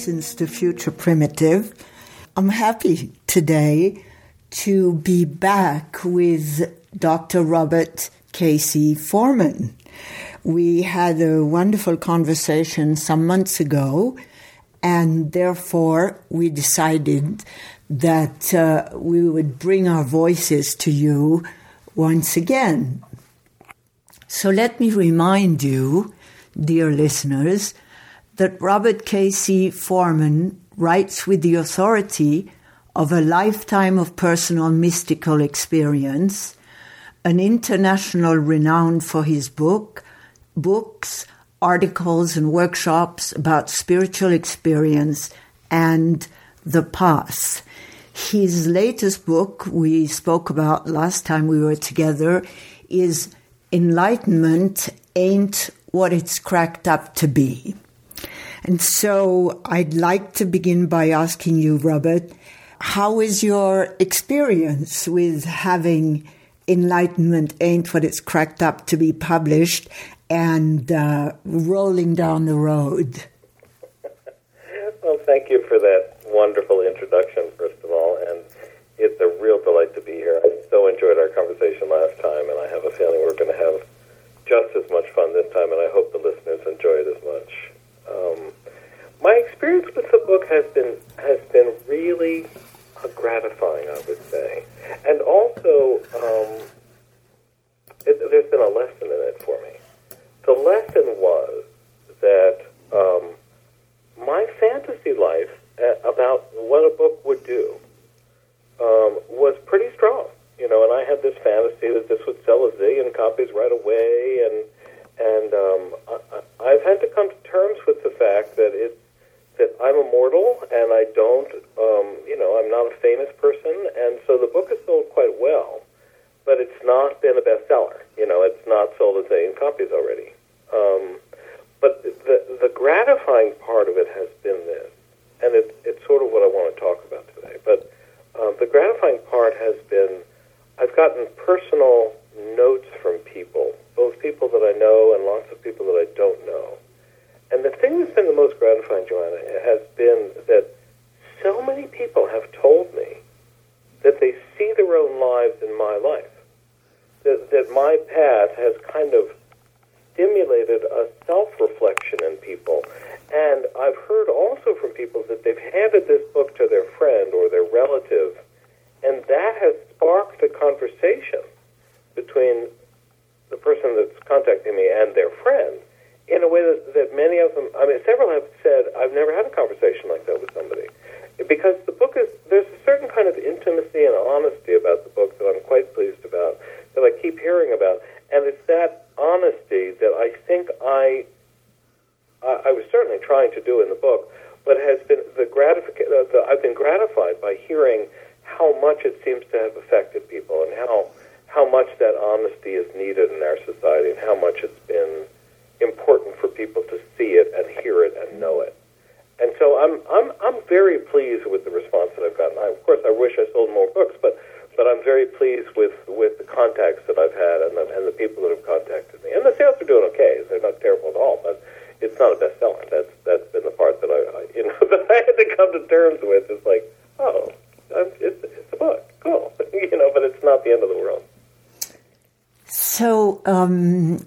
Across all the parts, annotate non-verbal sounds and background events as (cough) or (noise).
listens to Future Primitive. I'm happy today to be back with Dr. Robert K.C. Forman. We had a wonderful conversation some months ago, and therefore we decided that uh, we would bring our voices to you once again. So let me remind you, dear listeners, that Robert K.C. Forman writes with the authority of a lifetime of personal mystical experience, an international renown for his book, books, articles, and workshops about spiritual experience and the past. His latest book, we spoke about last time we were together, is Enlightenment Ain't What It's Cracked Up to Be. And so I'd like to begin by asking you, Robert, how is your experience with having Enlightenment Ain't What It's Cracked Up to Be published and uh, rolling down the road? (laughs) well, thank you for that wonderful introduction, first of all, and it's a real delight to be here. I so enjoyed our conversation last time, and I have a feeling we're going to have just as much fun this time, and I hope the listeners enjoy it as much. Um, my experience with the book has been has been really gratifying, I would say. And also, um, it, there's been a lesson in it for me. The lesson was that um, my fantasy life uh, about what a book would do um, was pretty strong. You know, and I had this fantasy that this would sell a zillion copies right away, and and um, I, I've had to come to terms with the fact that it's that I'm immortal and I don't, um, you know, I'm not a famous person, and so the book has sold quite well, but it's not been a bestseller. You know, it's not sold a zillion copies already. Um, but the the gratifying part of it has been this, and it, it's sort of what I want to talk about today. But um, the gratifying part has been I've gotten personal notes from people, both people that I know and lots of people that I don't know and the thing that's been the most gratifying, Joanna, has been that so many people have told me that they see their own lives in my life. That, that my path has kind of stimulated a self reflection in people. And I've heard also from people that they've handed this book to their friend or their relative, and that has sparked a conversation between the person that's contacting me and their friend in a way that, that many of them, I mean, several have said, I've never had a conversation like that with somebody. Because the book is, there's a certain kind of intimacy and honesty about the book that I'm quite pleased about, that I keep hearing about. And it's that honesty that I think I, I, I was certainly trying to do in the book, but has the uh, the, I've been gratified by hearing how much it seems to have affected people and how, how much that honesty is needed in our society and how much it's been important for people to see it and hear it and know it. And so I'm I'm I'm very pleased with the response that I've gotten. I, of course, I wish I sold more books, but but I'm very pleased with with the contacts that I've had and the, and the people that have contacted me. And the sales are doing okay; they're not terrible at all. But it's not a bestseller. That's that's been the part that I, I you know (laughs) that I had to come to terms with. It's like, oh, it's it's a book, cool, (laughs) you know, but it's not the end of the world. So, um,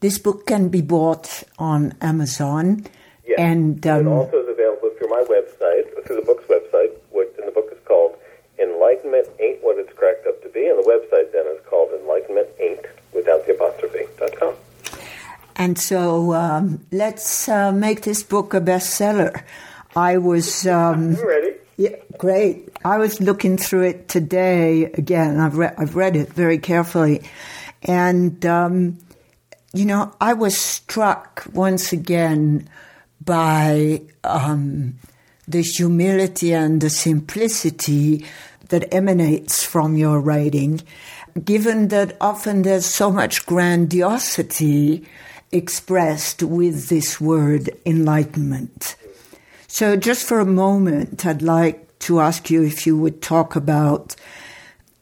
this book can be bought on Amazon. Yes. And, um, it also is available through my website, through the book's website, which, and the book is called Enlightenment Ain't What It's Cracked Up to Be. And the website then is called Enlightenment Ain't, without the apostrophe, dot com. And so um, let's uh, make this book a bestseller. I was. Um, ready. Yeah, great. I was looking through it today again. I've, re- I've read it very carefully. And um, you know, I was struck once again by um, the humility and the simplicity that emanates from your writing, given that often there's so much grandiosity expressed with this word enlightenment. So, just for a moment, I'd like to ask you if you would talk about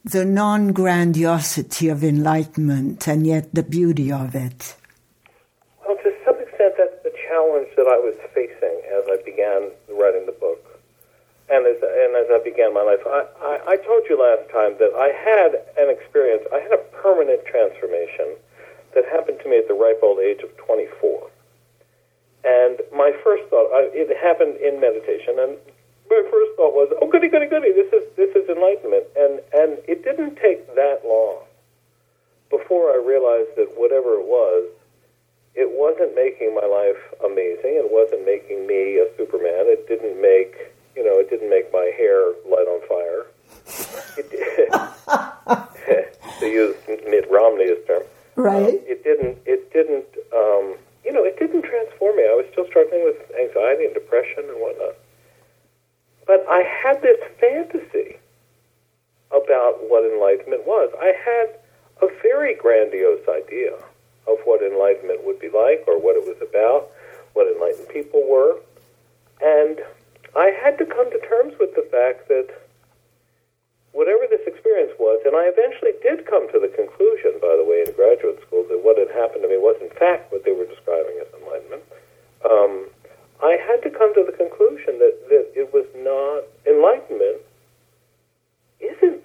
the non grandiosity of enlightenment and yet the beauty of it? Well, to some extent, that's the challenge that I was facing as I began writing the book, and as and as I began my life. I, I, I told you last time that I had an experience. I had a permanent transformation that happened to me at the ripe old age of 24. And my first thought, I, it happened in meditation, and my first thought was, "Oh, goody, goody, goody! This is this is enlightenment." And and it didn't take that long before I realized that whatever it was, it wasn't making my life amazing. It wasn't making me a Superman. It didn't make you know, it didn't make my hair light on fire. It (laughs) (laughs) to use Mitt Romney's term, Right. it didn't. It didn't. Um, you know, it didn't transform me. I was still struggling with anxiety and depression and whatnot. But I had this fantasy about what enlightenment was. I had a very grandiose idea of what enlightenment would be like or what it was about, what enlightened people were. And I had to come to terms with the fact that whatever this experience was, and I eventually did come to the conclusion, by the way, in graduate school, that what had happened to me was in fact what they were describing as enlightenment. Um, I had to come to the conclusion that, that it was not enlightenment isn't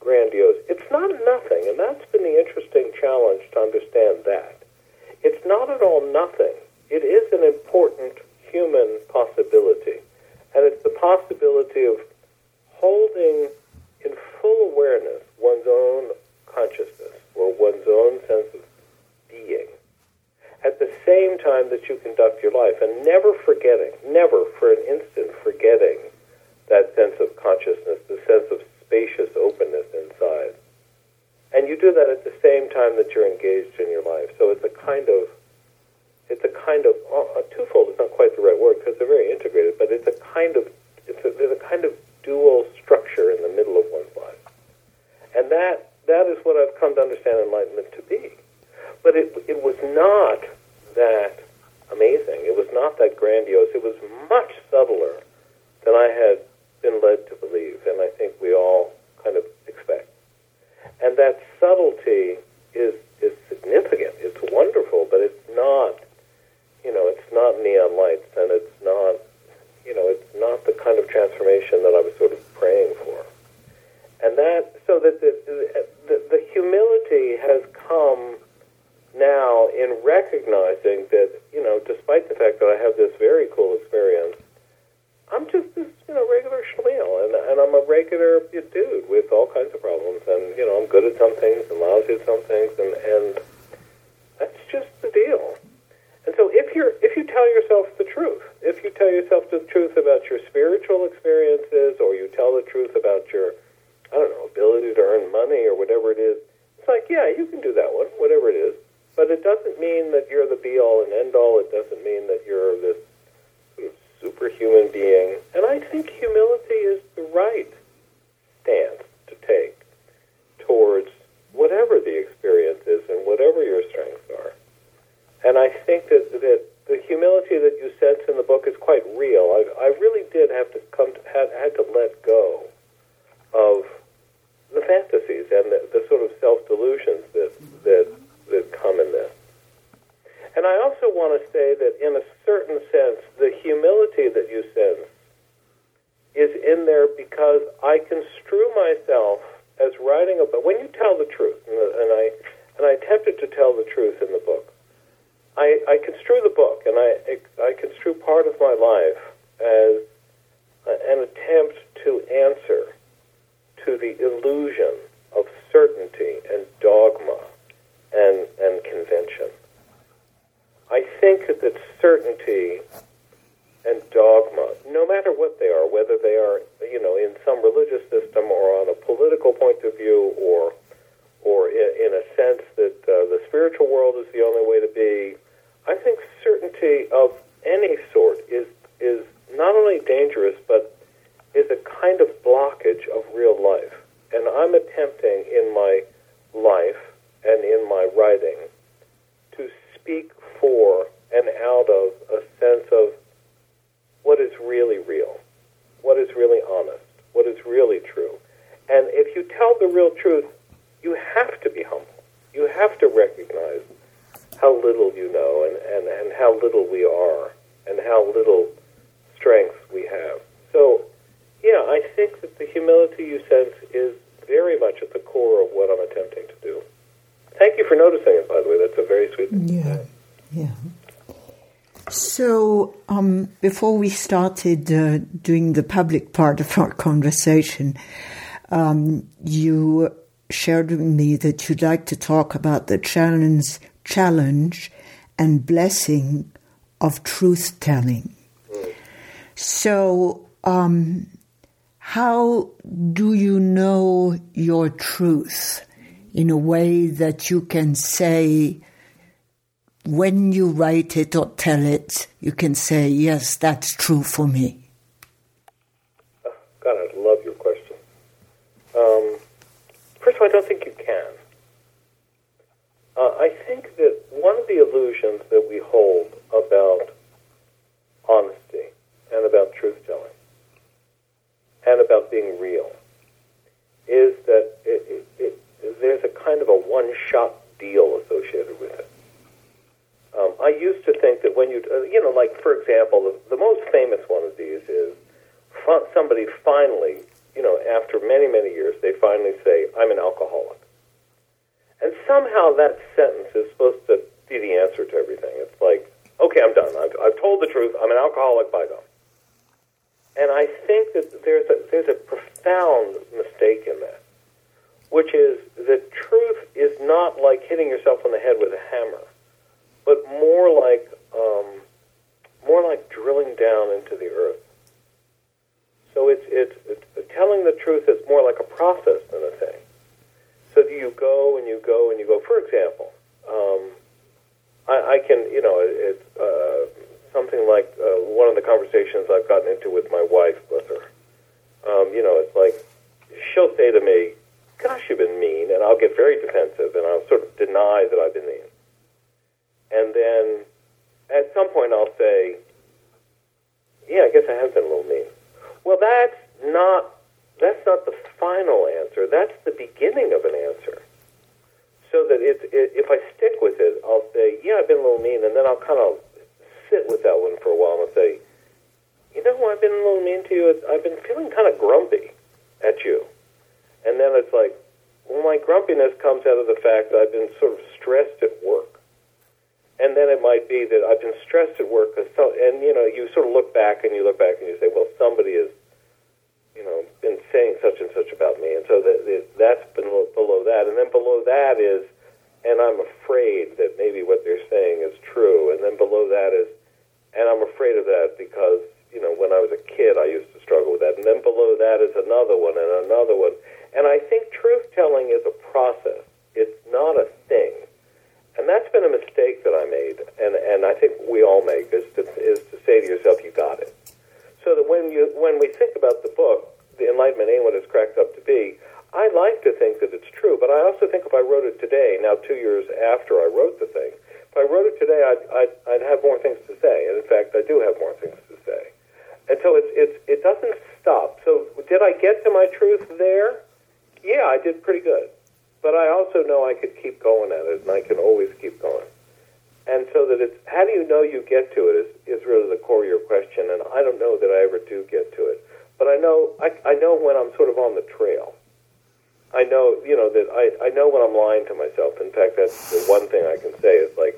grandiose. It's not nothing, and that's been the interesting challenge to understand that. It's not at all nothing. It is an important human possibility. And it's the possibility of holding in full awareness one's own consciousness or one's own sense of being at the same time that you conduct your life and never forgetting, never for an instant forgetting that sense of consciousness, the sense of spacious openness inside. And you do that at the same time that you're engaged in your because I construe myself as writing about when you tell the truth, and, and I and I attempted to tell the truth in the book. I, I construe the book, and I, I construe part of my life as an attempt to answer to the illusion of certainty and dogma and, and convention. I think that certainty and dogma, no matter what they are, whether they are, you know, in some religious system or on a political point of view or or in, a sense that uh, the spiritual world is the only way to be, I think certainty of any sort is is not only dangerous but is a kind of blockage of real life. And I'm attempting in my life and in my writing to speak for and out of a sense of what is really real, what is really honest, what is really true. And if you tell the real truth, you have to be humble. You have to recognize how little you know and, and, and how little we are and how little strength we have. So, yeah, I think that the humility you sense is very much at the core of what I'm attempting to do. Thank you for noticing it, by the way. That's a very sweet thing. Yeah, yeah. So, um, before we started uh, doing the public part of our conversation, um, you shared with me that you'd like to talk about the challenge, challenge and blessing of truth telling. So, um, how do you know your truth in a way that you can say, when you write it or tell it, you can say, yes, that's true for me? God, I love your question. Um, first of all, I don't think you can. Uh, I think that one of the illusions that we hold about honesty and about truth telling and about being real is that it, it, it, there's a kind of a one-shot deal associated with it. Um, I used to think that when you, uh, you know, like for example, the, the most famous one of these is somebody finally, you know, after many, many years, they finally say, I'm an alcoholic. And somehow that sentence is supposed to be the answer to everything. It's like, okay, I'm done. I've, I've told the truth. I'm an alcoholic by God. And I think that there's a, there's a profound mistake in that, which is that truth is not like hitting yourself on the head with a hammer but more like um, more like drilling down into the earth. So it's, it's, it's telling the truth is more like a process than a thing. So you go and you go and you go. For example, um, I, I can you know it's uh, something like uh, one of the conversations I've gotten into with my wife, bless her. Um, you know, it's like she'll say to me, "Gosh, you've been mean," and I'll get very defensive and I'll sort of deny that I've been mean and then at some point I'll say, "Yeah, I guess I have been a little mean." Well, that's not that's not the final answer. That's the beginning of an answer. So that it's, it, if I stick with it, I'll say, "Yeah, I've been a little mean," and then I'll kind of sit with that one for a while and say, "You know, I've been a little mean to you. I've been feeling kind of grumpy at you," and then it's like, "Well, my grumpiness comes out of the fact that I've been sort of stressed at work." And then it might be that I've been stressed at work, cause so, and you know, you sort of look back and you look back and you say, well, somebody has, you know, been saying such and such about me, and so that, that that's below, below that, and then below that is, and I'm afraid that maybe what they're saying is true, and then below that is, and I'm afraid of that because you know, when I was a kid, I used to struggle with that, and then below that is another one and another one, and I think truth telling is a process. It's not a thing and that's been a mistake that I made, and, and I think we all make, is to, is to say to yourself, you got it. So that when, you, when we think about the book, The Enlightenment Ain't What It's Cracked Up to Be, I like to think that it's true, but I also think if I wrote it today, now two years after I wrote the thing, if I wrote it today, I'd, I'd, I'd have more things to say. And in fact, I do have more things to say. And so it's, it's, it doesn't stop. So did I get to my truth there? Yeah, I did pretty good. But I also know I could keep going at it, and I can always keep going. And so that it's how do you know you get to it is, is really the core of your question. And I don't know that I ever do get to it, but I know I, I know when I'm sort of on the trail. I know you know that I, I know when I'm lying to myself. In fact, that's the one thing I can say is like,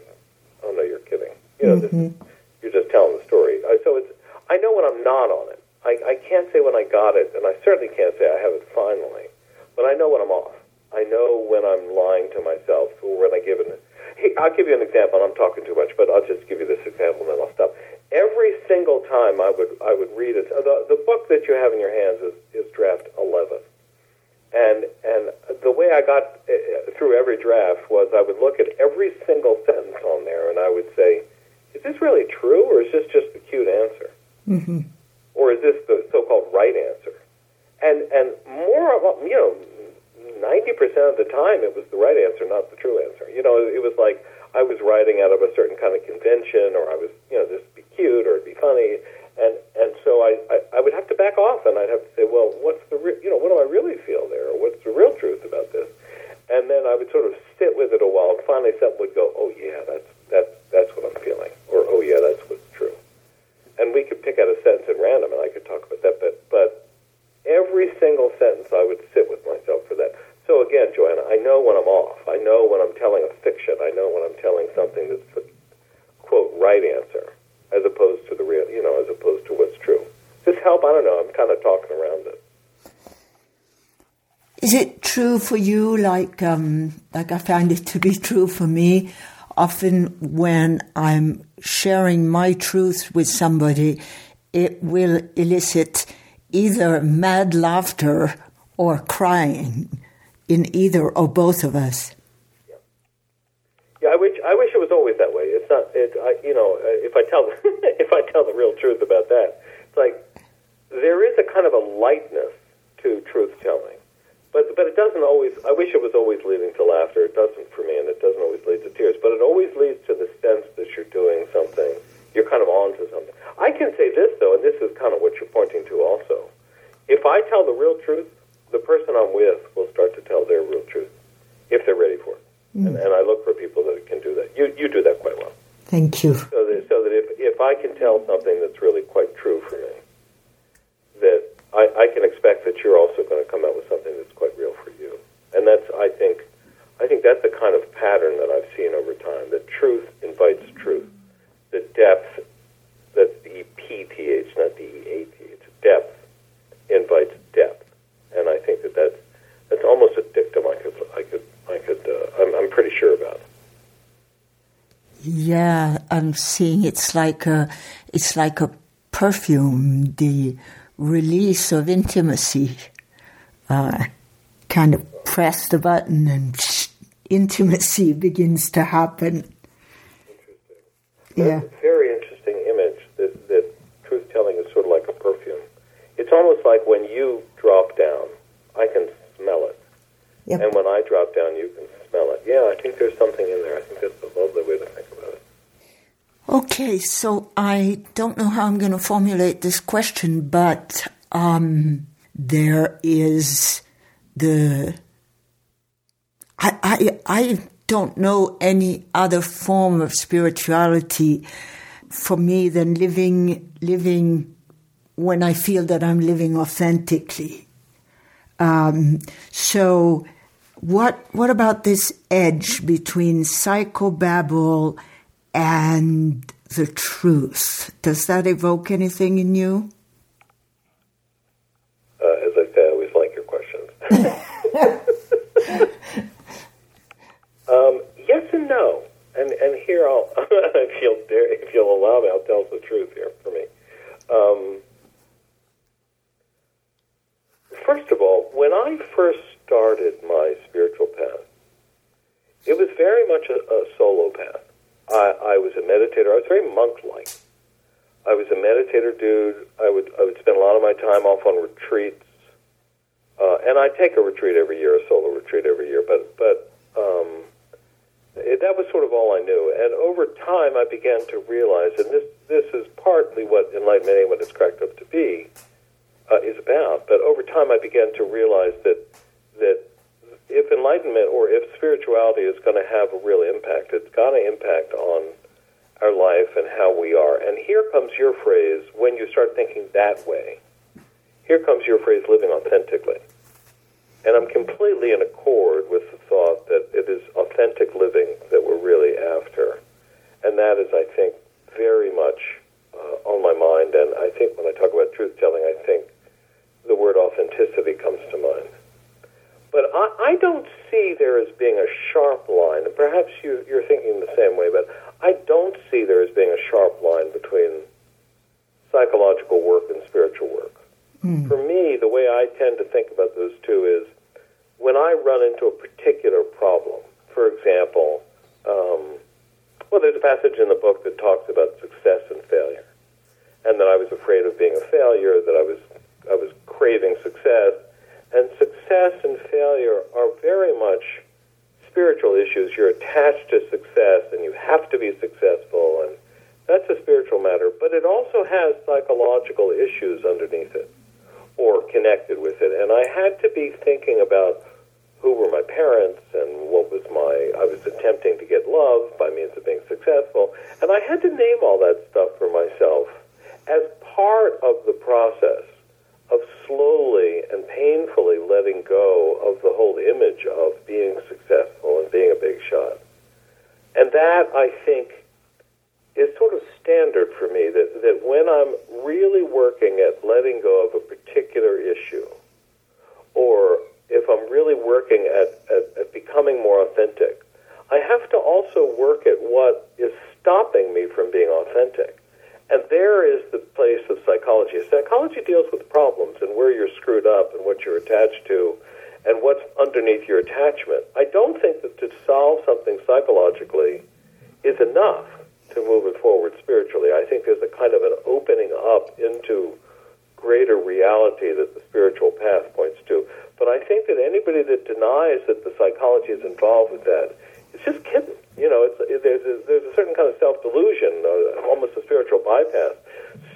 oh no, you're kidding. You know, mm-hmm. this, you're just telling the story. I, so it's I know when I'm not on it. I, I can't say when I got it, and I certainly can't say I have it finally. But I know when I'm off. I know when I'm lying to myself or when I give an. I'll give you an example. I'm talking too much, but I'll just give you this example, and then I'll stop. Every single time I would I would read it. The, the book that you have in your hands is, is draft 11, and and the way I got uh, through every draft was I would look at every single sentence on there, and I would say, "Is this really true, or is this just a cute answer, mm-hmm. or is this the so-called right answer?" And and more of you know ninety percent of the time it was the right answer, not the true answer. You know, it was like I was writing out of a certain kind of convention, or I was, you know, this would be cute or it'd be funny, and and so I, I I would have to back off, and I'd have to say, well, what's the re- you know what do I really feel there, or what's the real truth about this? And then I would sort of sit with it a while, and finally something would go, oh yeah, that's that's that's what I'm feeling, or oh yeah, that's what's true. true for you like um, like I find it to be true for me? Often when I'm sharing my truth with somebody, it will elicit either mad laughter or crying in either or both of us. Yeah, I wish I wish it was always that way. It's not. It, I, you know, if I tell if I tell the real truth about that, it's like there is a kind of a lightness to truth telling, but but it doesn't always. I wish it was always leading to laughter. It doesn't for me, and it doesn't always lead to tears. But it always leads to the sense that you're doing something. You're kind of onto something. I can say this though, and this is kind of what you're pointing to also. If I tell the real truth, the person I'm with will start to tell their real truth if they're ready for it. Mm. And, and I look for people that can do that. You you do that quite well. Thank you. So that, so that if, if I can tell something that's really quite true for me, that I, I can expect that you're also going to come out with something that's quite real for you. And that's, I think, I think that's the kind of pattern that I've seen over time. That truth invites truth. that depth, the not the E-A-T-H. Depth invites depth. And I think that that's, that's almost a dictum I could, I could, I could, uh, I'm, I'm pretty sure about. Yeah, I'm seeing it's like a, it's like a perfume, the release of intimacy. Uh, kind of press the button and intimacy begins to happen. Yeah. That's a very interesting image that, that truth telling is sort of like a perfume. It's almost like when you drop down, I can smell it. Yep. And when I drop down, you can smell it. Yeah, I think there's something in there. I think that's a lovely way to think about it. Okay, so I don't know how I'm going to formulate this question, but um, there is the. I, I, I don't know any other form of spirituality for me than living living when I feel that I'm living authentically. Um, so what what about this edge between psychobabble and the truth? Does that evoke anything in you? Uh, as I say, I always like your questions. um, yes and no, and and here I'll if you'll dare, if you'll allow me, I'll tell the truth here for me. Um, first of all, when I first started my spiritual path, it was very much a, a solo path. I, I was a meditator. I was very monk-like. I was dude. I would I would spend a lot of my time off on retreats, uh, and I take a retreat every year, a solo retreat every year. But but um, it, that was sort of all I knew. And over time, I began to realize, and this this is partly what enlightenment and what it's cracked up to be, uh, is about. But over time, I began to realize that that if enlightenment or if spirituality is going to have a real impact, it's got to impact on our life and how we are. And here comes your phrase when you start thinking that way. Here comes your phrase living authentically. And I'm completely in accord with the thought that it is authentic living that we're really after. And that is, I think, very much uh, on my mind. And I think when I talk about truth telling, I think the word authenticity comes to mind. But I, I don't see there as being a sharp line, and perhaps you, you're thinking the same way, but I don't see there as being a sharp line between psychological work and spiritual work. Mm. For me, the way I tend to think about those two is when I run into a particular problem, for example, um, well, there's a passage in the book that talks about success and failure, and that I was afraid of being a failure, that I was I was craving success, and success and failure are very much spiritual issues. You're attached to success and you have to be successful, and that's a spiritual matter. But it also has psychological issues underneath it or connected with it. And I had to be thinking about who were my parents and what was my I was attempting to get love by means of being successful and I had to name all that stuff for myself as part of the process of slowly and painfully letting go of the whole image of being successful and being a big shot. And that, I think, is sort of standard for me that, that when I'm really working at letting go of a particular issue or if I'm really working at, at, at becoming more authentic, I have to also work at what is stopping me from being authentic. And there is the place of psychology. Psychology deals with problems and where you're screwed up and what you're attached to and what's underneath your attachment. I don't think that to solve something psychologically is enough to move it forward spiritually. I think there's a kind of an opening up into greater reality that the spiritual path points to. But I think that anybody that denies that the psychology is involved with that is just kidding. You know, it's, it, there's, a, there's a certain kind of self delusion, uh, almost a spiritual bypass.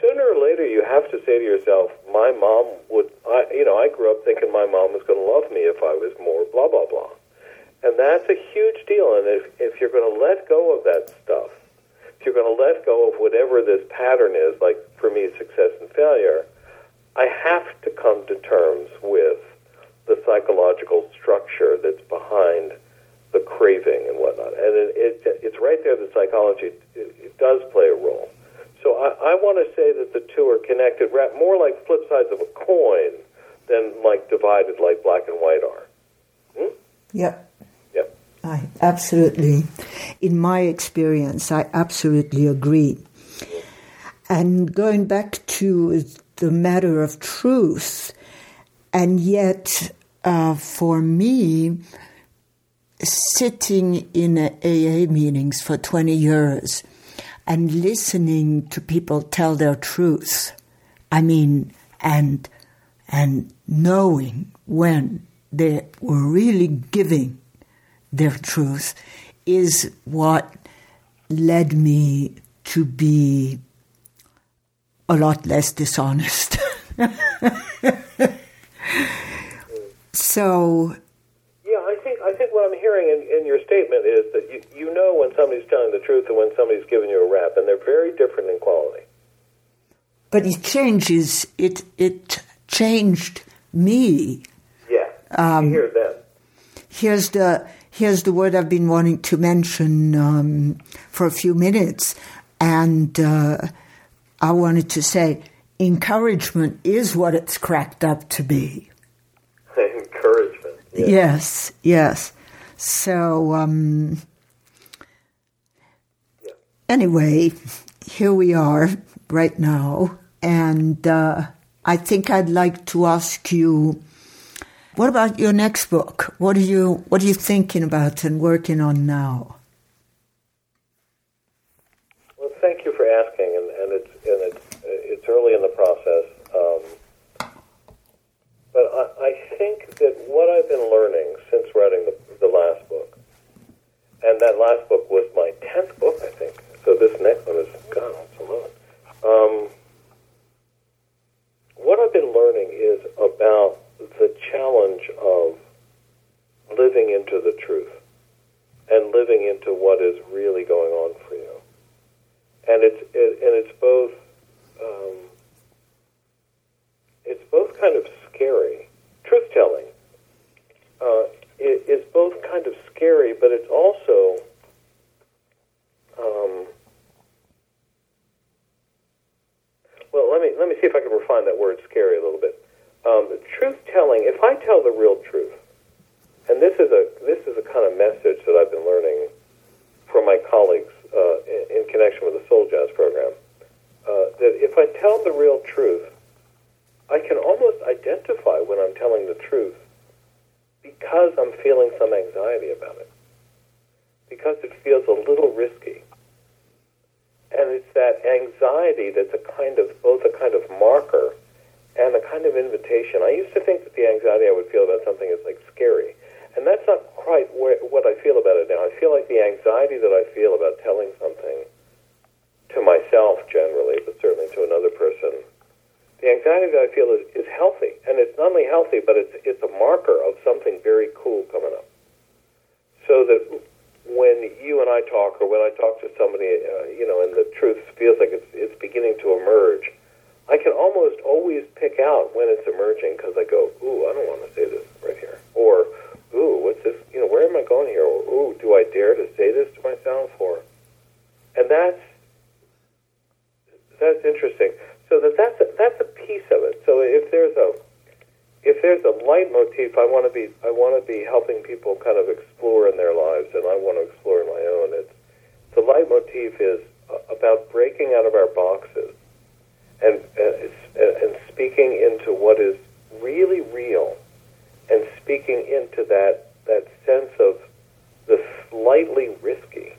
Sooner or later, you have to say to yourself, "My mom would." I, you know, I grew up thinking my mom was going to love me if I was more blah blah blah, and that's a huge deal. And if if you're going to let go of that stuff, if you're going to let go of whatever this pattern is, like for me, success and failure, I have to come to terms with the psychological structure that's behind the craving and whatnot. And it, it, it's right there that psychology it, it does play a role. So I, I want to say that the two are connected, more like flip sides of a coin than like divided like black and white are. Hmm? Yep. Yep. I absolutely, in my experience, I absolutely agree. And going back to the matter of truth, and yet uh, for me, sitting in AA meetings for 20 years and listening to people tell their truth, I mean, and and knowing when they were really giving their truth is what led me to be a lot less dishonest. (laughs) so yeah, I think I think what I'm hearing in, in your statement is that you, you know when somebody's telling the truth and when somebody's giving you a rap, and they're very different in quality. But it changes. It it changed me. Yeah, um, hear that. Here's the here's the word I've been wanting to mention um, for a few minutes, and uh, I wanted to say encouragement is what it's cracked up to be. (laughs) encouragement. Yes, yes. yes. So, um, anyway, here we are right now, and uh, I think I'd like to ask you. What about your next book? What are you What are you thinking about and working on now? Well, thank you for asking, and, and it's it's early in the process. Um, but I, I think that what I've been learning since writing the, the last book, and that last book was my tenth book, I think. So this next one is God, it's eleven. Um, what I've been learning is about the challenge of living into the truth and living into what is really going on for you. And it's it, and it's both um, it's both kind of scary. Truth telling uh, is both kind of scary, but it's also um, well. Let me let me see if I can refine that word "scary" a little bit. Um, truth telling. If I tell the real truth, and this is a this is a kind of message that I've been learning from my colleagues uh, in, in connection with the Soul Jazz program uh, that if I tell the real truth, I can almost identify when I'm telling the truth because I'm feeling some anxiety about it, because it feels a little risky. And it's that anxiety that's a kind of both a kind of marker and a kind of invitation. I used to think that the anxiety I would feel about something is like scary. And that's not quite where, what I feel about it now. I feel like the anxiety that I feel about telling something to myself generally, but certainly to another person, the anxiety that I feel is, is healthy. And it's not only healthy, but it's, it's a marker of something very cool coming up. So that when you and I talk, or when I talk to somebody, uh, you know, and the truth feels like it's, it's beginning to emerge, I can almost always pick out when it's emerging because I go, ooh, I don't want to say this right here. Or, ooh, what's this? You know, where am I going here? Or, ooh, do I dare to say this to myself? Or, and that's that's interesting. So that that's a, that's a piece of it. So if there's a if there's a leitmotif leitmotif. I want to be I want to be helping people kind of explore in their lives, and I want to explore in my own. It's the leitmotif is about breaking out of our boxes and and, and speaking into what is really real, and speaking into that that sense of the slightly risky,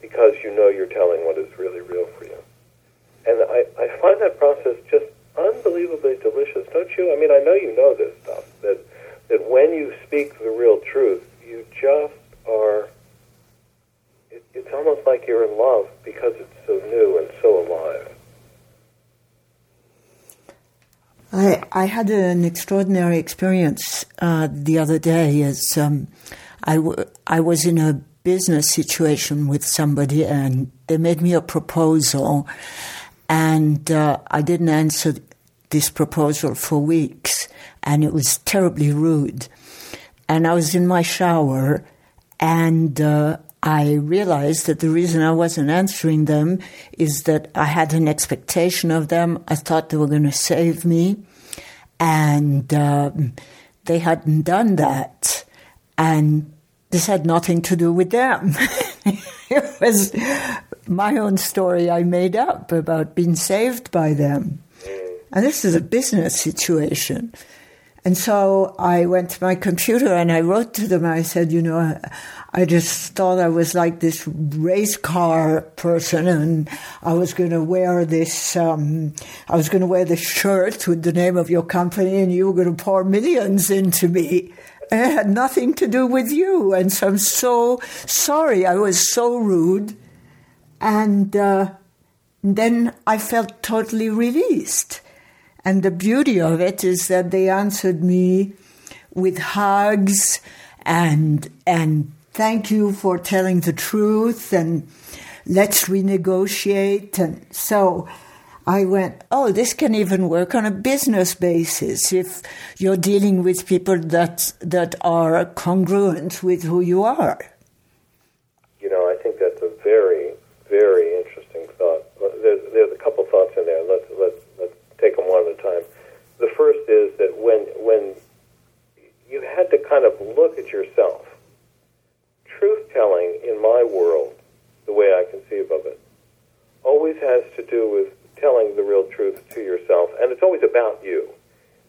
because you know you're telling what is really real for you. And I, I find that process just unbelievably delicious, don't you? I mean, I know you know this when you speak the real truth, you just are. It, it's almost like you're in love because it's so new and so alive. I, I had an extraordinary experience uh, the other day as um, I, w- I was in a business situation with somebody and they made me a proposal and uh, I didn't answer this proposal for weeks, and it was terribly rude. And I was in my shower, and uh, I realized that the reason I wasn't answering them is that I had an expectation of them. I thought they were going to save me, and um, they hadn't done that. And this had nothing to do with them. (laughs) it was my own story I made up about being saved by them. And this is a business situation. And so I went to my computer and I wrote to them. I said, you know, I just thought I was like this race car person and I was going to wear this, um, I was going to wear this shirt with the name of your company and you were going to pour millions into me. And it had nothing to do with you. And so I'm so sorry. I was so rude. And uh, then I felt totally released. And the beauty of it is that they answered me with hugs and and thank you for telling the truth and let's renegotiate and so I went, oh, this can even work on a business basis if you're dealing with people that that are congruent with who you are. You know, I think that's a very, very interesting thought. There's, there's a couple thoughts in there. Let's let's let's take them one at a time. The first is that when when you had to kind of look at yourself, truth telling in my world, the way I conceive of it, always has to do with telling the real truth to yourself, and it's always about you.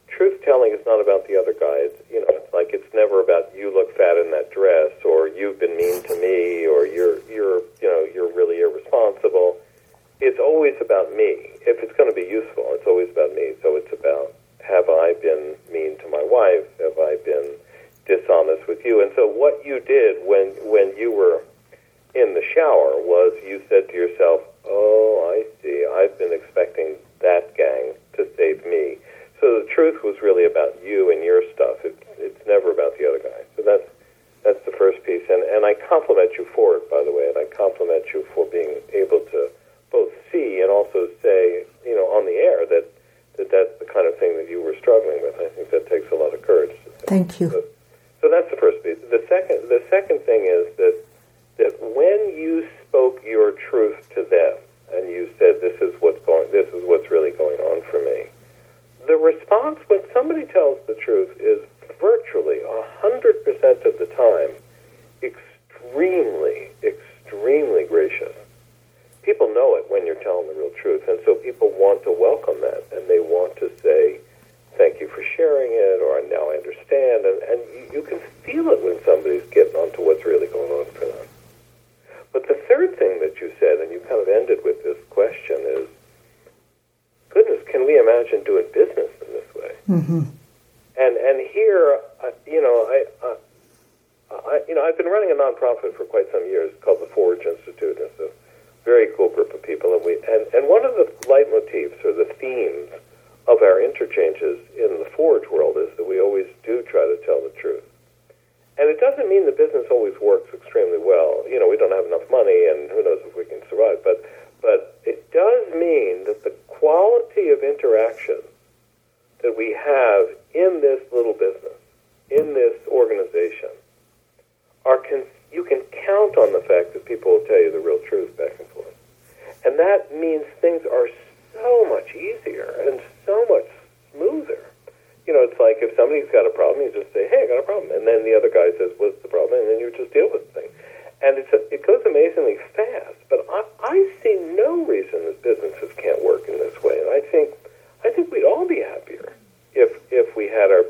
Truth telling is not about the other guy. It's, you know, it's like it's never about you look fat in that dress, or you've been mean to me, or you're you're you know you're really irresponsible it's always about me. If it's going to be useful, it's always about me. So it's about have I been mean to my wife? Have I been dishonest with you? And so what you did when when you were in the shower was you said to yourself, "Oh, I see. I've been expecting that gang to save me." So the truth was really about you and your stuff. It, it's never about the other guy. So that's that's the first piece. And and I compliment you for it, by the way. And I compliment you for being able to both see and also say, you know, on the air that, that that's the kind of thing that you were struggling with. I think that takes a lot of courage. Thank you. So,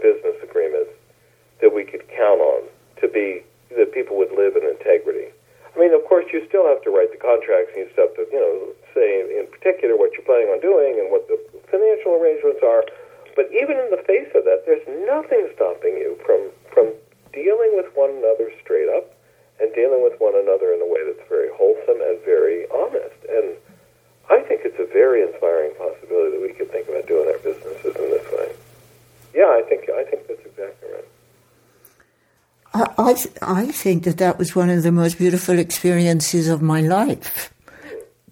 business agreements that we could count on to be that people would live in integrity. I mean, of course, you still have to write the contracts and you still have to, you know, say in particular what you're planning on doing and what the financial arrangements are. But even in the face of that, there's nothing stopping you from from dealing with one another straight up and dealing with one another in a way that's very wholesome and very honest. And I think it's a very inspiring possibility that we could think about doing our businesses in this way. Yeah, I think I think that's exactly right. I, I think that that was one of the most beautiful experiences of my life.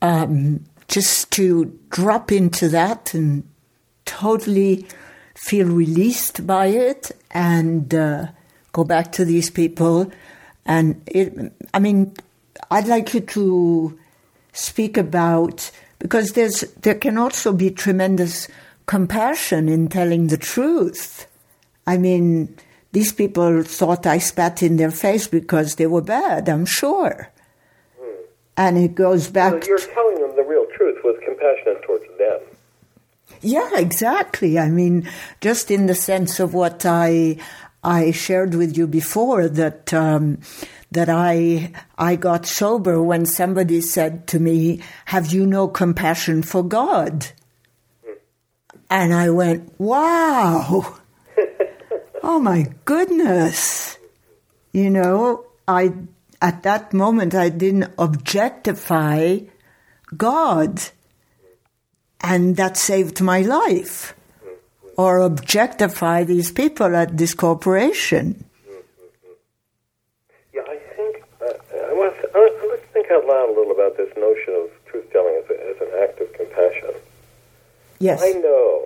Um, just to drop into that and totally feel released by it and uh, go back to these people. And it, I mean, I'd like you to speak about because there's there can also be tremendous compassion in telling the truth. I mean these people thought I spat in their face because they were bad, I'm sure. Hmm. And it goes back. So you're telling them the real truth with compassion towards them. Yeah, exactly. I mean, just in the sense of what I I shared with you before that um, that I I got sober when somebody said to me, "Have you no compassion for God?" And I went, "Wow." (laughs) oh my goodness. You know, I, at that moment, I didn't objectify God. And that saved my life. Or objectify these people at this corporation. Yeah, I think, uh, I want to, uh, let's think out loud a little about this notion of truth telling as, a, as an act of compassion. Yes. I know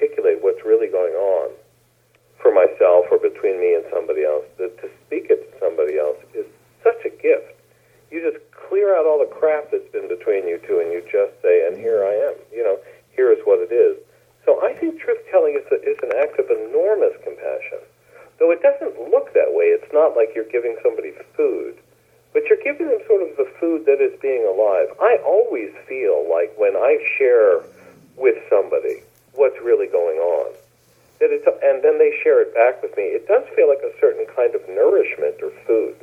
articulate what's really going on for myself or between me and somebody else, that to speak it to somebody else is such a gift. You just clear out all the crap that's been between you two, and you just say, "And here I am." You know, here is what it is. So I think truth telling is, is an act of enormous compassion, though it doesn't look that way. It's not like you're giving somebody food but you're giving them sort of the food that is being alive. I always feel like when I share with somebody what's really going on, that it's, and then they share it back with me, it does feel like a certain kind of nourishment or food.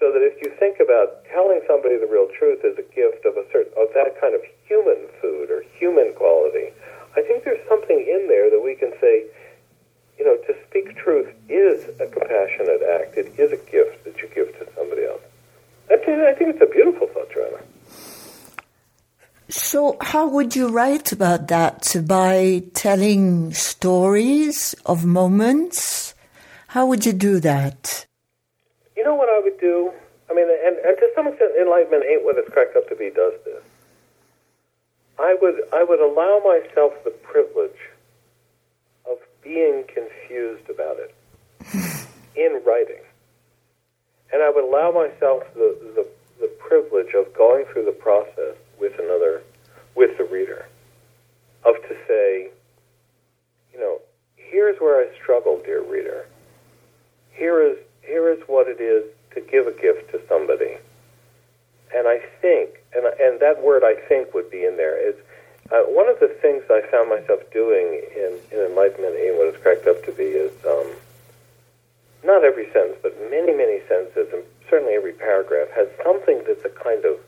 So that if you think about telling somebody the real truth as a gift of a certain of that kind of human food or human quality, I think there's something in there that we can say, you know, to speak truth is a compassionate act. It is a gift that you give to somebody else. I think it's a beautiful thought, Joanna. So, how would you write about that? By telling stories of moments? How would you do that? You know what I would do? I mean, and, and to some extent, enlightenment ain't what it's cracked up to be. Does this? I would I would allow myself the privilege of being confused about it (laughs) in writing, and I would allow myself the, the the privilege of going through the process with another with the reader of to say, you know, here's where I struggle, dear reader. Here is here is what it is to give a gift to somebody. And I think, and and that word I think would be in there. Is uh, one of the things I found myself doing in, in enlightenment and what it's cracked up to be is um, not every sentence, but many many sentences, and certainly every paragraph has something that's a kind of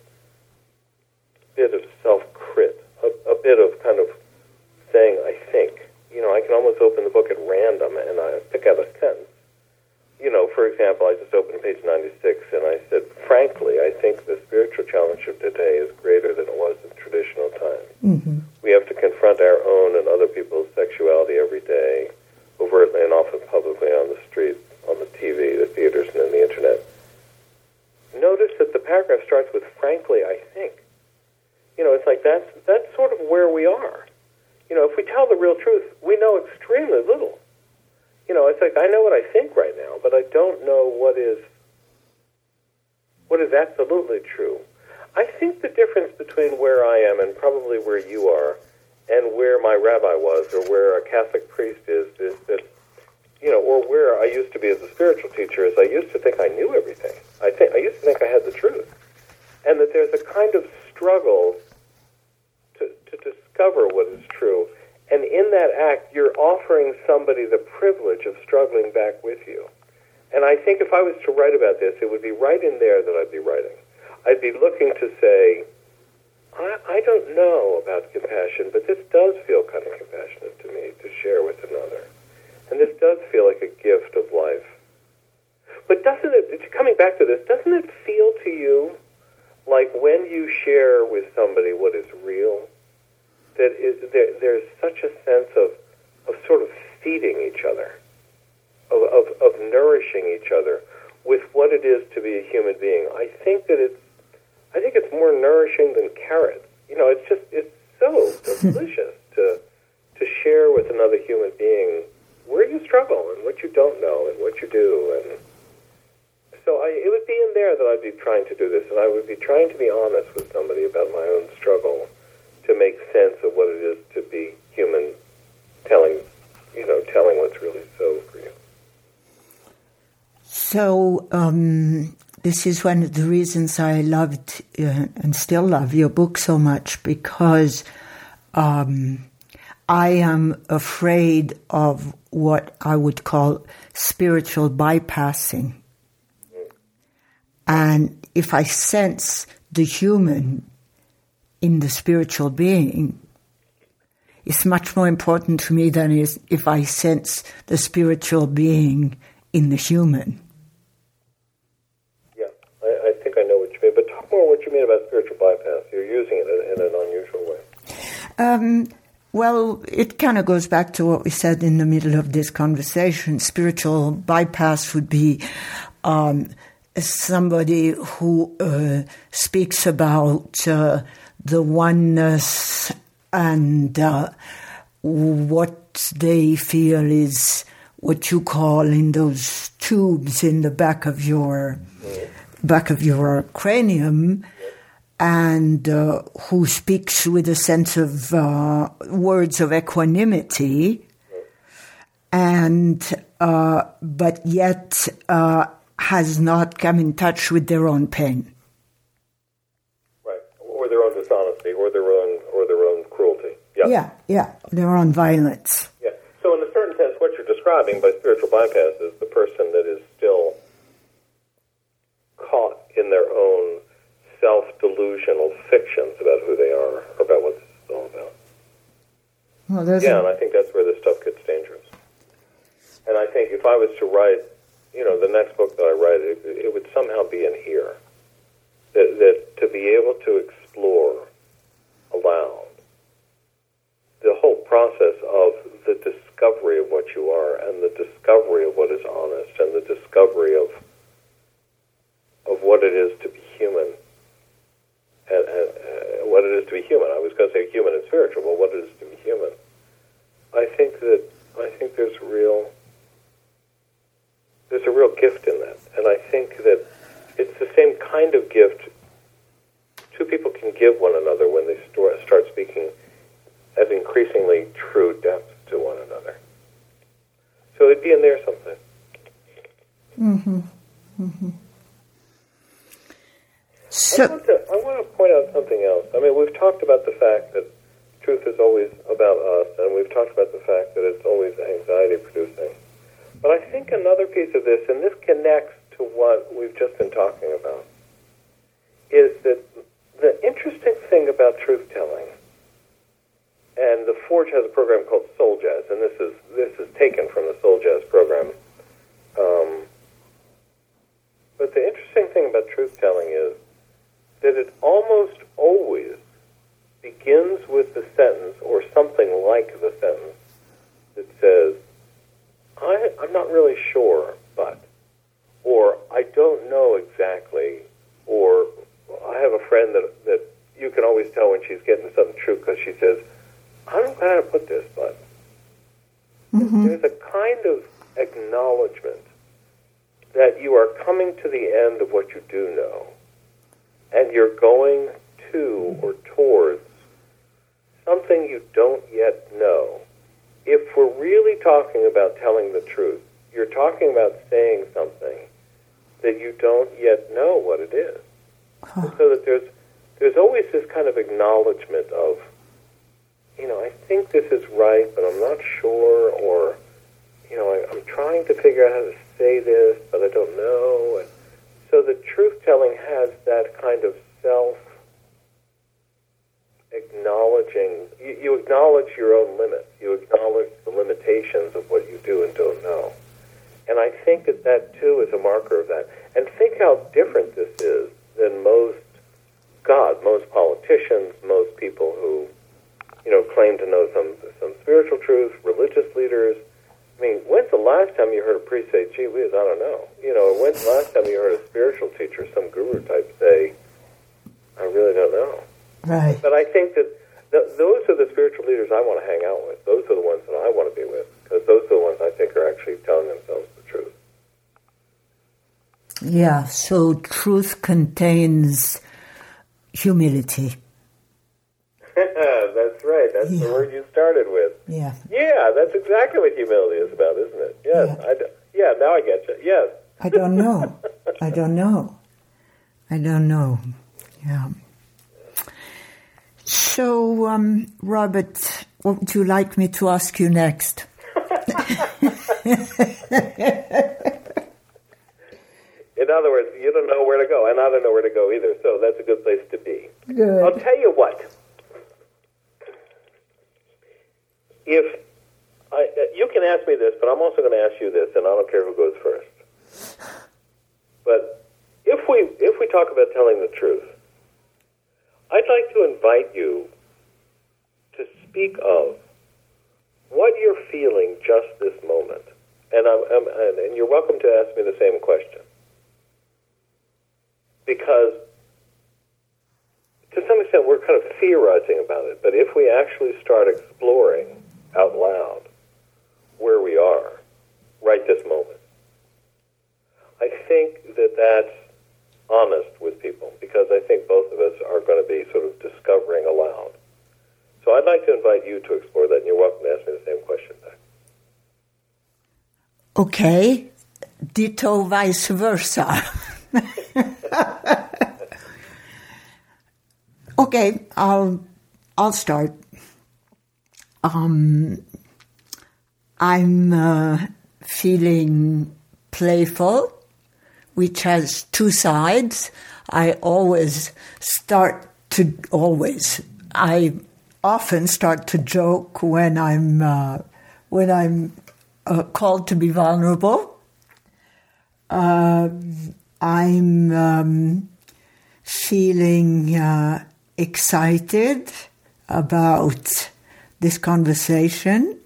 bit of self crit, a, a bit of kind of saying I think. You know, I can almost open the book at random and I pick out a sentence you know, for example, I just opened page 96 and I said, frankly, I think the spiritual challenge of today is greater than it was in traditional times. Mm-hmm. We have to confront our own and other people's sexuality every day, overtly and often publicly on the street, on the TV, the theaters, and in the internet. Notice that the paragraph starts with, frankly, I think. You know, it's like that's, that's sort of where we are. You know, if we tell the real truth, we know extremely little you know, it's like I know what I think right now, but I don't know what is what is absolutely true. I think the difference between where I am and probably where you are and where my rabbi was or where a Catholic priest is is that you know, or where I used to be as a spiritual teacher is I used to think I knew everything. I think I used to think I had the truth. And that there's a kind of struggle to, to discover what is true and in that act, you're offering somebody the privilege of struggling back with you. And I think if I was to write about this, it would be right in there that I'd be writing. I'd be looking to say, I, I don't know about compassion, but this does feel kind of compassionate to me to share with another. And this does feel like a gift of life. But doesn't it, coming back to this, doesn't it feel to you like when you share with somebody what is real, that is, there, there's such a sense of, of sort of feeding each other, of, of, of nourishing each other with what it is to be a human being. I think that it's, I think it's more nourishing than carrots. You know, it's just, it's so (laughs) delicious to, to share with another human being where you struggle and what you don't know and what you do. And so I, it would be in there that I'd be trying to do this, and I would be trying to be honest with somebody about my own struggle to make sense of what it is to be human, telling, you know, telling what's really so for you. So um, this is one of the reasons I loved uh, and still love your book so much because um, I am afraid of what I would call spiritual bypassing. And if I sense the human in the spiritual being it's much more important to me than is if I sense the spiritual being in the human. Yeah, I, I think I know what you mean. But talk more what you mean about spiritual bypass. You're using it in, in an unusual way. Um, well, it kind of goes back to what we said in the middle of this conversation. Spiritual bypass would be um, somebody who uh, speaks about uh, the oneness and uh, what they feel is what you call in those tubes in the back of your back of your cranium and uh, who speaks with a sense of uh, words of equanimity. And uh, but yet has not come in touch with their own pain Right. or their own dishonesty or their own or their own cruelty. Yeah, yeah, yeah, their own violence. Yeah. So, in a certain sense, what you're describing by spiritual bypass is the person that is still caught in their own self-delusional fictions about who they are or about what this is all about. Well, yeah, a... and I think that's where this stuff gets dangerous. And I think if I was to write, you know, the next book that I write, it, it would somehow be in here. That, that to be able to explore aloud the whole process of the discovery of what you are and the discovery of what is honest and the discovery of of what it is to be human and, and uh, what it is to be human. I was going to say human and spiritual, but what it is to be human. I think that I think there's real there's a real gift in that, and I think that it's the same kind of gift two people can give one another when they start speaking at increasingly true depth to one another. So it'd be in there something. Mm-hmm. Mm-hmm. So, I, want to, I want to point out something else. I mean, we've talked about the fact that truth is always about us, and we've talked about the fact that it's always anxiety producing. But I think another piece of this, and this connects to what we've just been talking about, is that the interesting thing about truth telling, and the Forge has a program called Soul Jazz, and this is this is taken from the Soul Jazz program. Um, but the interesting thing about truth telling is that it almost always begins with the sentence or something like the sentence that says, really sure, but, or I don't know exactly, or I have a friend that, that you can always tell when she's getting something true because she says, I don't know how to put this, but mm-hmm. there's a kind of acknowledgement that you are coming to the end of what you do know, and you're going to or towards something you don't yet know. If we're really talking about telling the truth, you're talking about saying something that you don't yet know what it is. Huh. So that there's there's always this kind of acknowledgement of, you know, I think this is right, but I'm not sure, or, you know, I, I'm trying to figure out how to say this, but I don't know. And so the truth telling has that kind of self acknowledging, you, you acknowledge your own limits. You acknowledge the limitations of what you do and don't know. And I think that that too is a marker of that. And think how different this is than most, God, most politicians, most people who, you know, claim to know some some spiritual truth, religious leaders. I mean, when's the last time you heard a priest say, "Gee whiz, I don't know"? You know, when's the last time you heard a spiritual teacher, some guru type, say, "I really don't know"? Right. But I think that th- those are the spiritual leaders I want to hang out with. Those are the ones that I want to be with because those are the ones I think are actually telling themselves. Yeah, so truth contains humility. (laughs) that's right. That's yeah. the word you started with. Yeah. Yeah, that's exactly what humility is about, isn't it? Yes. Yeah, I d- yeah now I get you. Yes. I don't know. (laughs) I don't know. I don't know. Yeah. So, um, Robert, what would you like me to ask you next? (laughs) In other words, you don't know where to go, and I don't know where to go either, so that's a good place to be. Good. I'll tell you what. If I, uh, you can ask me this, but I'm also going to ask you this, and I don't care who goes first. But if we if we talk about telling the truth, I'd like to invite you to speak of what you're feeling just this moment, and I'm, I'm and, and you're welcome to ask me the same question because to some extent we're kind of theorizing about it. But if we actually start exploring out loud where we are right this moment, I think that that's honest with people because I think both of us are going to be sort of discovering aloud. So I'd like to invite you to explore that, and you're welcome to ask me the same question back. Okay. Ditto vice versa. (laughs) okay, I'll I'll start. Um, I'm uh, feeling playful, which has two sides. I always start to always. I often start to joke when I'm uh, when I'm uh, called to be vulnerable. Uh, I'm um, feeling uh, excited about this conversation.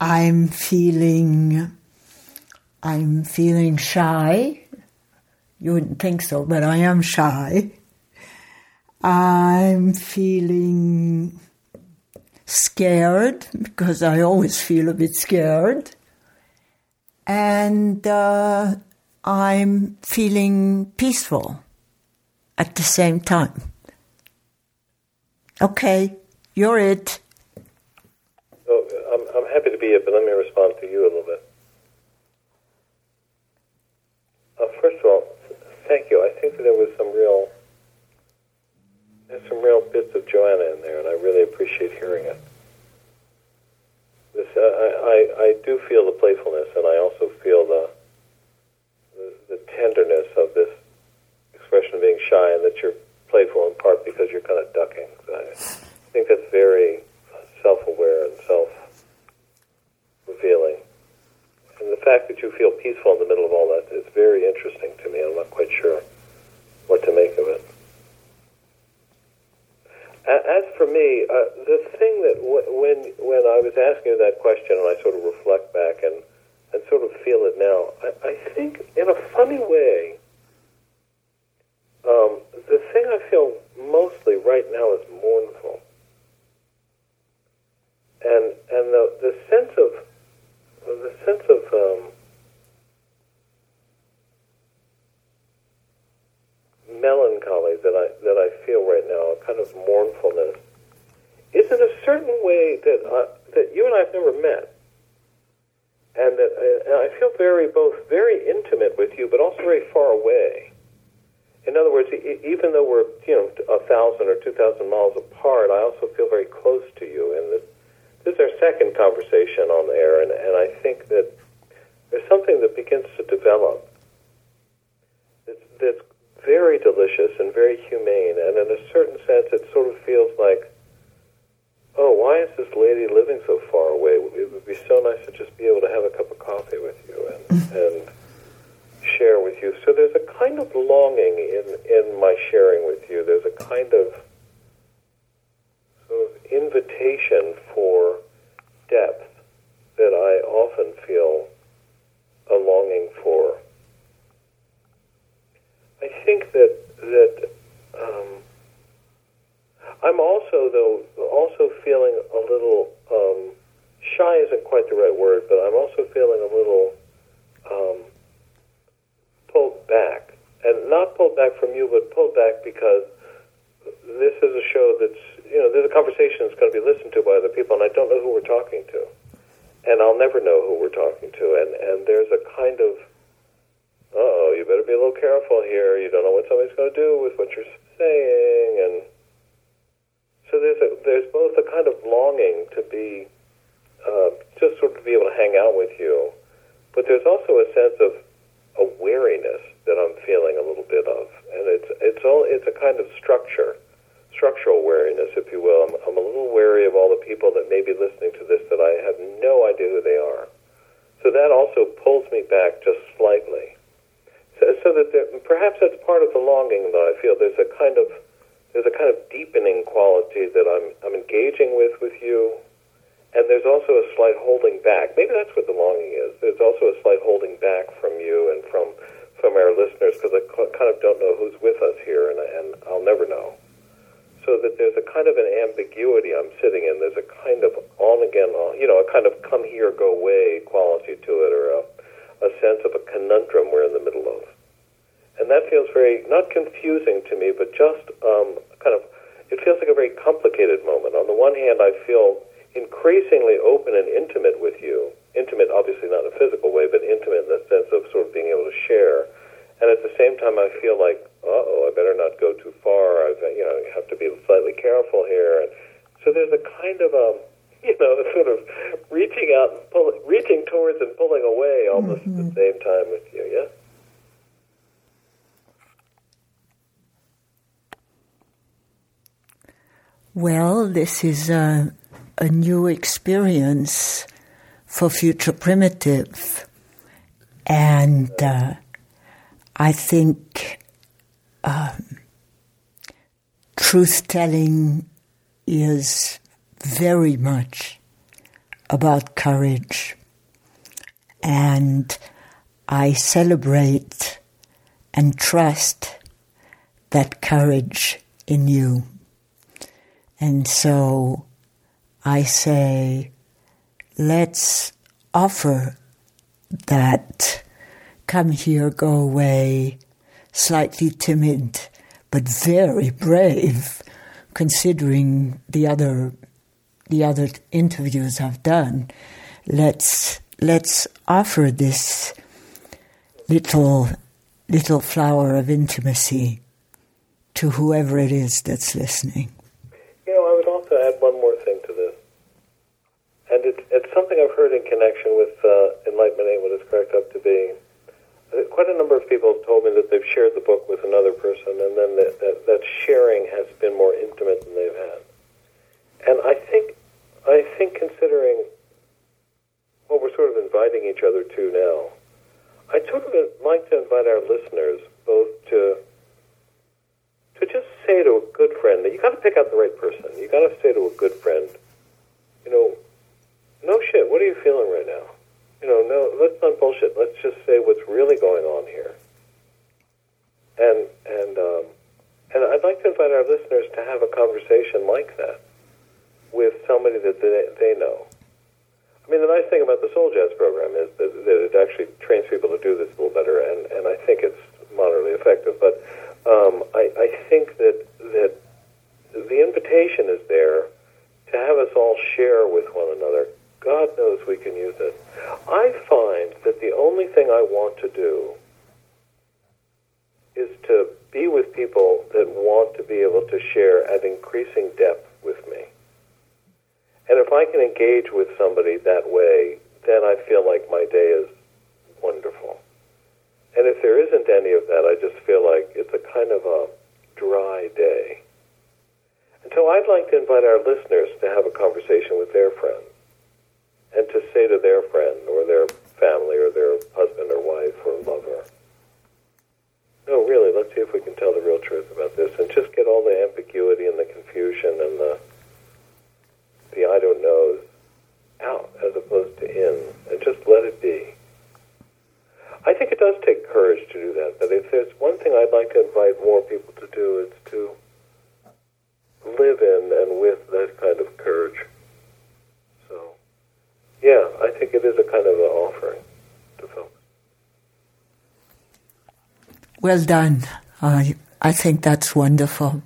I'm feeling I'm feeling shy. You wouldn't think so, but I am shy. I'm feeling scared because I always feel a bit scared. And uh, I'm feeling peaceful at the same time. Okay, you're it. Oh, I'm, I'm happy to be it, but let me respond to you a little bit. Uh, first of all, thank you. I think that there was some real there's some real bits of Joanna in there, and I really appreciate hearing it. This, uh, I, I, I do feel the playfulness, and I also feel the, the the tenderness of this expression of being shy, and that you're playful in part because you're kind of ducking. I think that's very self-aware and self-revealing. And the fact that you feel peaceful in the middle of all that is very interesting to me. I'm not quite sure what to make of it. As for me, uh, the thing that w- when when I was asking you that question, and I sort of reflect back and and sort of feel it now, I, I think in a funny way, um, the thing I feel mostly right now is mournful, and and the the sense of the sense of um, melancholy that I that I feel right now, a kind of mournfulness, is in a certain way that uh, that you and I have never met, and that I, uh, and I feel very both very intimate with you, but also very far away. In other words, even though we're you know a thousand or two thousand miles apart, I also feel very close to you. And this, this is our second conversation on the air, and, and I think that there's something that begins to develop that's, that's very delicious and very humane. And in a certain sense, it sort of feels like, oh, why is this lady living so far away? It would be so nice to just be able to have a cup of coffee with you and, (laughs) and share with you. So there's a kind of longing in, in my sharing with you. There's a kind of sort of invitation for depth that I often feel a longing for I think that that um, I'm also though also feeling a little um, shy isn't quite the right word, but I'm also feeling a little um, pulled back, and not pulled back from you, but pulled back because this is a show that's you know there's a conversation that's going to be listened to by other people, and I don't know who we're talking to, and I'll never know who we're talking to, and and there's a kind of oh, you better be a little careful here. You don't know what somebody's going to do with what you're saying, and so there's a, there's both a kind of longing to be uh, just sort of be able to hang out with you, but there's also a sense of a wariness that I'm feeling a little bit of, and it's it's all it's a kind of structure, structural wariness, if you will. I'm, I'm a little wary of all the people that may be listening to this that I have no idea who they are. So that also pulls me back just slightly so, so that there, perhaps that's part of the longing that I feel. There's a kind of there's a kind of deepening quality that I'm I'm engaging with with you, and there's also a slight holding back. Maybe that's what the longing is. There's also a slight holding back from you and from from our listeners because I kind of don't know who's with us here, and, and I'll never know. So that there's a kind of an ambiguity I'm sitting in. There's a kind of on again, on, you know, a kind of come here, go away quality to it, or a a sense of a conundrum we're in the middle of. And that feels very, not confusing to me, but just um, kind of, it feels like a very complicated moment. On the one hand, I feel increasingly open and intimate with you. Intimate, obviously not in a physical way, but intimate in the sense of sort of being able to share. And at the same time, I feel like, uh-oh, I better not go too far. I, you know, have to be slightly careful here. And so there's a kind of a, (laughs) you know, sort of reaching out, and pull, reaching towards and pulling away almost mm-hmm. at the same time with you. Yeah. Well, this is a, a new experience for Future Primitive. And uh, I think um, truth telling is very much about courage. And I celebrate and trust that courage in you. And so I say, let's offer that come here, go away, slightly timid, but very brave, considering the other the other interviews I've done. Let's let's offer this little little flower of intimacy to whoever it is that's listening. You know, I would also add one more thing to this, and it's, it's something I've heard in connection with uh, Enlightenment Ain't What It's Cracked Up to Be. Uh, quite a number of people have told me that they've shared the book with another person, and then that, that, that sharing has been more intimate than they've had. And I think, I think considering what we're sort of inviting each other to now, I sort of like to invite our listeners both to to just say to a good friend that you got to pick out the right person. You got to say to a good friend, you know, no shit. What are you feeling right now? You know, no, let's not bullshit. Let's just say what's really going on here. And and um, and I'd like to invite our listeners to have a conversation like that with somebody that they, they know. I mean, the nice thing about the Soul Jazz program is that, that it actually trains people to do this a little better, and, and I think it's moderately effective. But um, I, I think that that the invitation is there to have us all share with one another. God knows we can use it. I find that the only thing I want to do is to be with people that want to be able to share at increasing depth with me. And if I can engage with somebody that way, then I feel like my day is wonderful. And if there isn't any of that, I just feel like it's a kind of a dry day. And so I'd like to invite our listeners to have a conversation with their friends and to say to their friend or their family or their husband or wife or lover, no, really, let's see if we can tell the real truth about this and just get all the ambiguity and the confusion and the the I don't knows out as opposed to in and just let it be. I think it does take courage to do that. But if there's one thing I'd like to invite more people to do, it's to live in and with that kind of courage. Yeah, I think it is a kind of an offering to folks. Well done. I I think that's wonderful.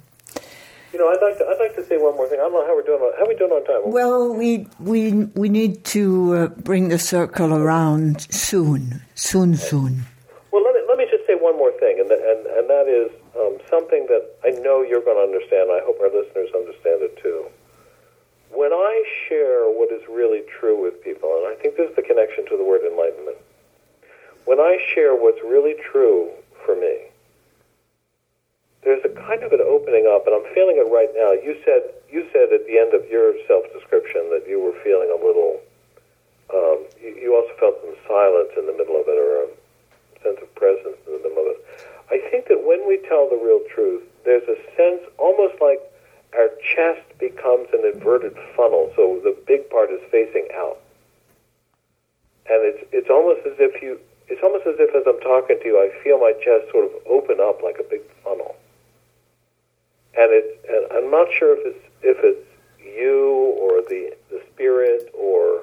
You know, I'd like to, I'd like to say one more thing. I don't know how we're doing. On, how are we doing on time? Well, we we we need to uh, bring the circle around soon, soon, soon. Well, let me let me just say one more thing, and and and that is um, something that I know you're going to understand. I hope our listeners understand it too. When I share what is really true with people, and I think this is the connection to the word enlightenment. When I share what's really true for me, there's a kind of an opening up, and I'm feeling it right now. You said you said at the end of your self-description that you were feeling a little. Um, you, you also felt some silence in the middle of it, or a sense of presence in the middle of it. I think that when we tell the real truth, there's a sense almost like our chest becomes an inverted funnel, so the big part is facing out, and it's it's almost as if you. It's almost as if, as I'm talking to you, I feel my chest sort of open up like a big funnel and it and I'm not sure if it's if it's you or the the spirit or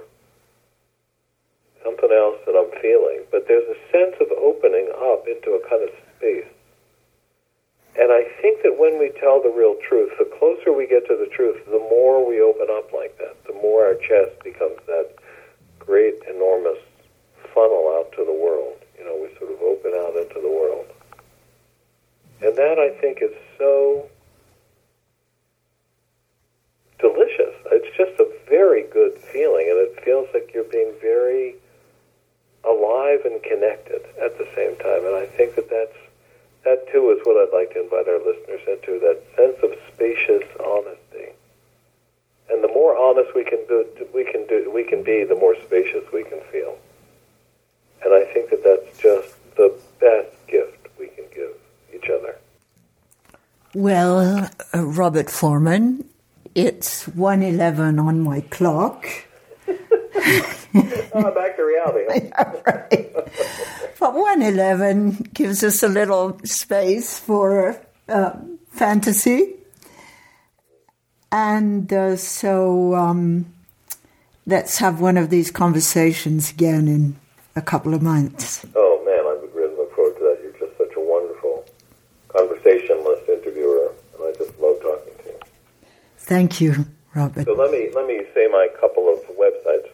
something else that I'm feeling, but there's a sense of opening up into a kind of think that when we tell the real truth, the closer we get to the truth, the more we open up like that, the more our chest becomes that great, enormous funnel out to the world. You know, we sort of open out into the world. And that, I think, is so delicious. It's just a very good feeling, and it feels like you're being very alive and connected at the same time. And I think that that's that too is what I'd like to invite our listeners into that sense of spacious honesty. And the more honest we can do, we can do, we can be, the more spacious we can feel. And I think that that's just the best gift we can give each other. Well, uh, Robert Forman, it's 1.11 on my clock. Oh, back to reality. (laughs) right. But 1.11 gives us a little space for uh, fantasy. And uh, so um, let's have one of these conversations again in a couple of months. Oh, man, I really look forward to that. You're just such a wonderful conversationalist interviewer, and I just love talking to you. Thank you, Robert. So let me let me say my couple of websites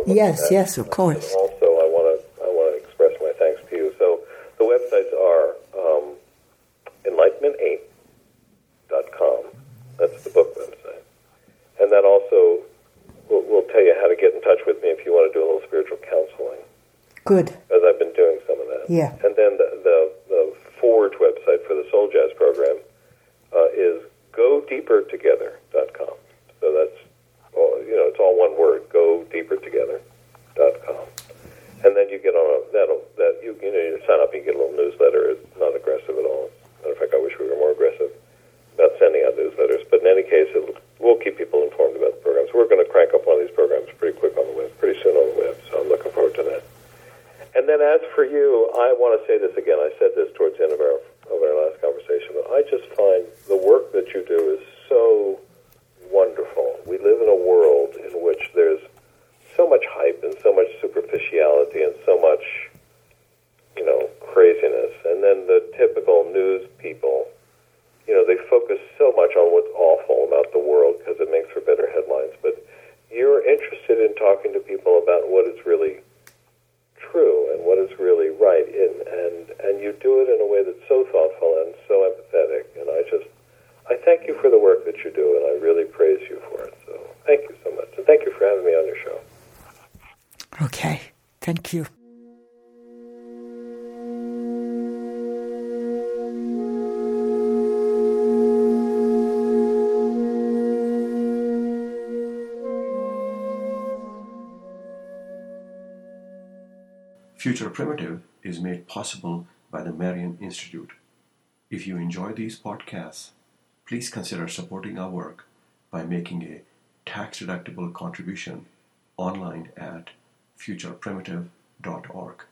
if people want to. Look yes, at. yes, of course. And also, I want to I want to express my thanks to you. So the websites are um, enlightenment8.com. That's the book website, and that also will, will tell you how to get in touch with me if you want to do a little spiritual counseling. Good. As I've been doing some of that. Yeah. And then the the, the Forge website for the Soul Jazz program uh, is godeepertogether.com. Primitive is made possible by the Marian Institute. If you enjoy these podcasts, please consider supporting our work by making a tax deductible contribution online at futureprimitive.org.